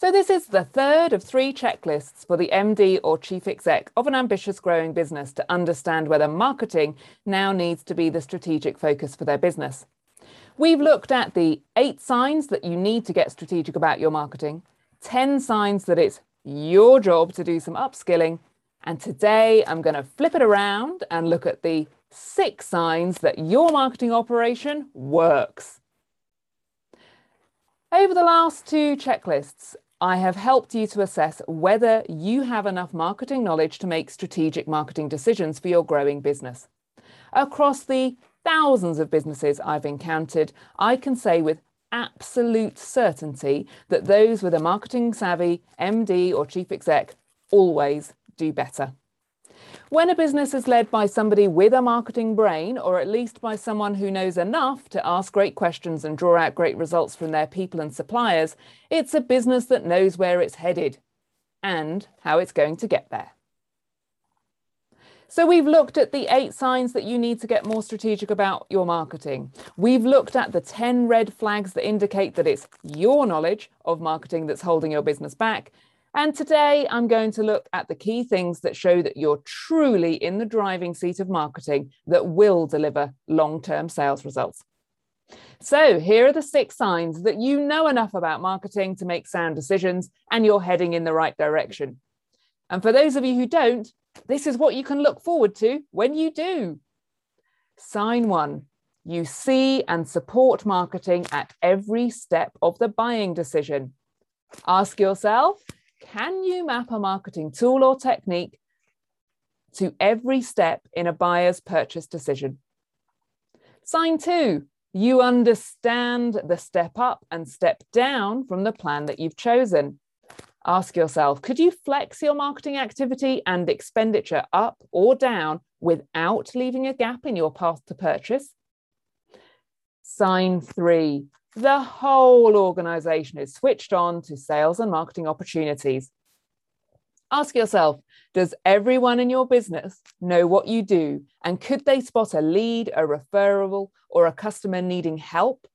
So, this is the third of three checklists for the MD or chief exec of an ambitious growing business to understand whether marketing now needs to be the strategic focus for their business. We've looked at the eight signs that you need to get strategic about your marketing, 10 signs that it's your job to do some upskilling. And today I'm going to flip it around and look at the six signs that your marketing operation works. Over the last two checklists, I have helped you to assess whether you have enough marketing knowledge to make strategic marketing decisions for your growing business. Across the thousands of businesses I've encountered, I can say with absolute certainty that those with a marketing savvy MD or chief exec always do better. When a business is led by somebody with a marketing brain, or at least by someone who knows enough to ask great questions and draw out great results from their people and suppliers, it's a business that knows where it's headed and how it's going to get there. So we've looked at the eight signs that you need to get more strategic about your marketing. We've looked at the 10 red flags that indicate that it's your knowledge of marketing that's holding your business back. And today I'm going to look at the key things that show that you're truly in the driving seat of marketing that will deliver long term sales results. So, here are the six signs that you know enough about marketing to make sound decisions and you're heading in the right direction. And for those of you who don't, this is what you can look forward to when you do. Sign one you see and support marketing at every step of the buying decision. Ask yourself can you map a marketing tool or technique to every step in a buyer's purchase decision? Sign two, you understand the step up and step down from the plan that you've chosen. Ask yourself could you flex your marketing activity and expenditure up or down without leaving a gap in your path to purchase? Sign three, the whole organization is switched on to sales and marketing opportunities. Ask yourself Does everyone in your business know what you do? And could they spot a lead, a referral, or a customer needing help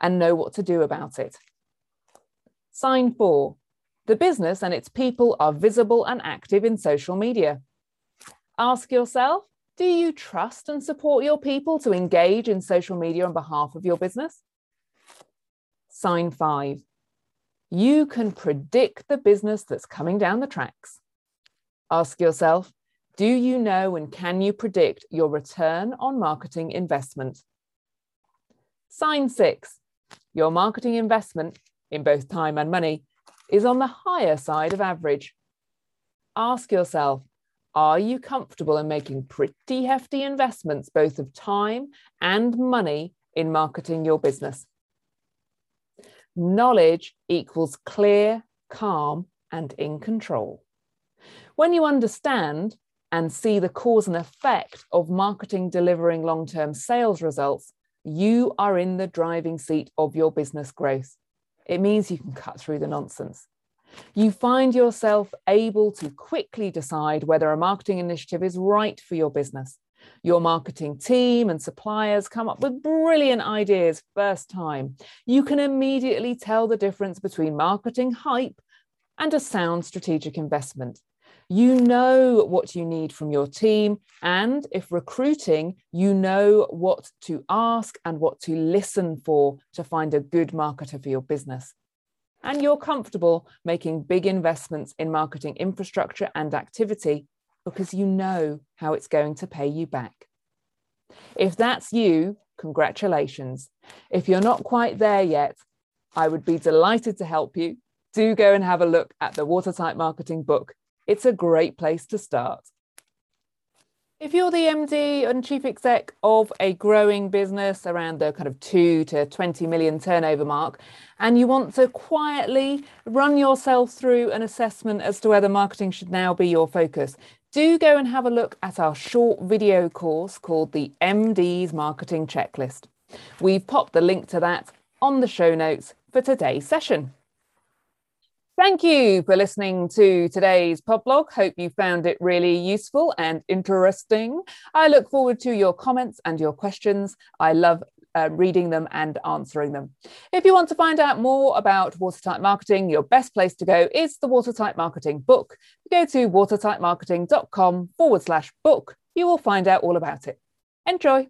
and know what to do about it? Sign four the business and its people are visible and active in social media. Ask yourself Do you trust and support your people to engage in social media on behalf of your business? Sign five. You can predict the business that's coming down the tracks. Ask yourself Do you know and can you predict your return on marketing investment? Sign six. Your marketing investment, in both time and money, is on the higher side of average. Ask yourself Are you comfortable in making pretty hefty investments, both of time and money, in marketing your business? Knowledge equals clear, calm, and in control. When you understand and see the cause and effect of marketing delivering long term sales results, you are in the driving seat of your business growth. It means you can cut through the nonsense. You find yourself able to quickly decide whether a marketing initiative is right for your business your marketing team and suppliers come up with brilliant ideas first time. You can immediately tell the difference between marketing hype and a sound strategic investment. You know what you need from your team. And if recruiting, you know what to ask and what to listen for to find a good marketer for your business. And you're comfortable making big investments in marketing infrastructure and activity because you know how it's going to pay you back. If that's you, congratulations. If you're not quite there yet, I would be delighted to help you. Do go and have a look at the Watertight Marketing book. It's a great place to start. If you're the MD and chief exec of a growing business around the kind of 2 to 20 million turnover mark, and you want to quietly run yourself through an assessment as to whether marketing should now be your focus, do go and have a look at our short video course called the MD's Marketing Checklist. We've popped the link to that on the show notes for today's session. Thank you for listening to today's podblog. Hope you found it really useful and interesting. I look forward to your comments and your questions. I love uh, reading them and answering them. If you want to find out more about watertight marketing, your best place to go is the Watertight Marketing book. Go to watertightmarketing.com forward slash book. You will find out all about it. Enjoy.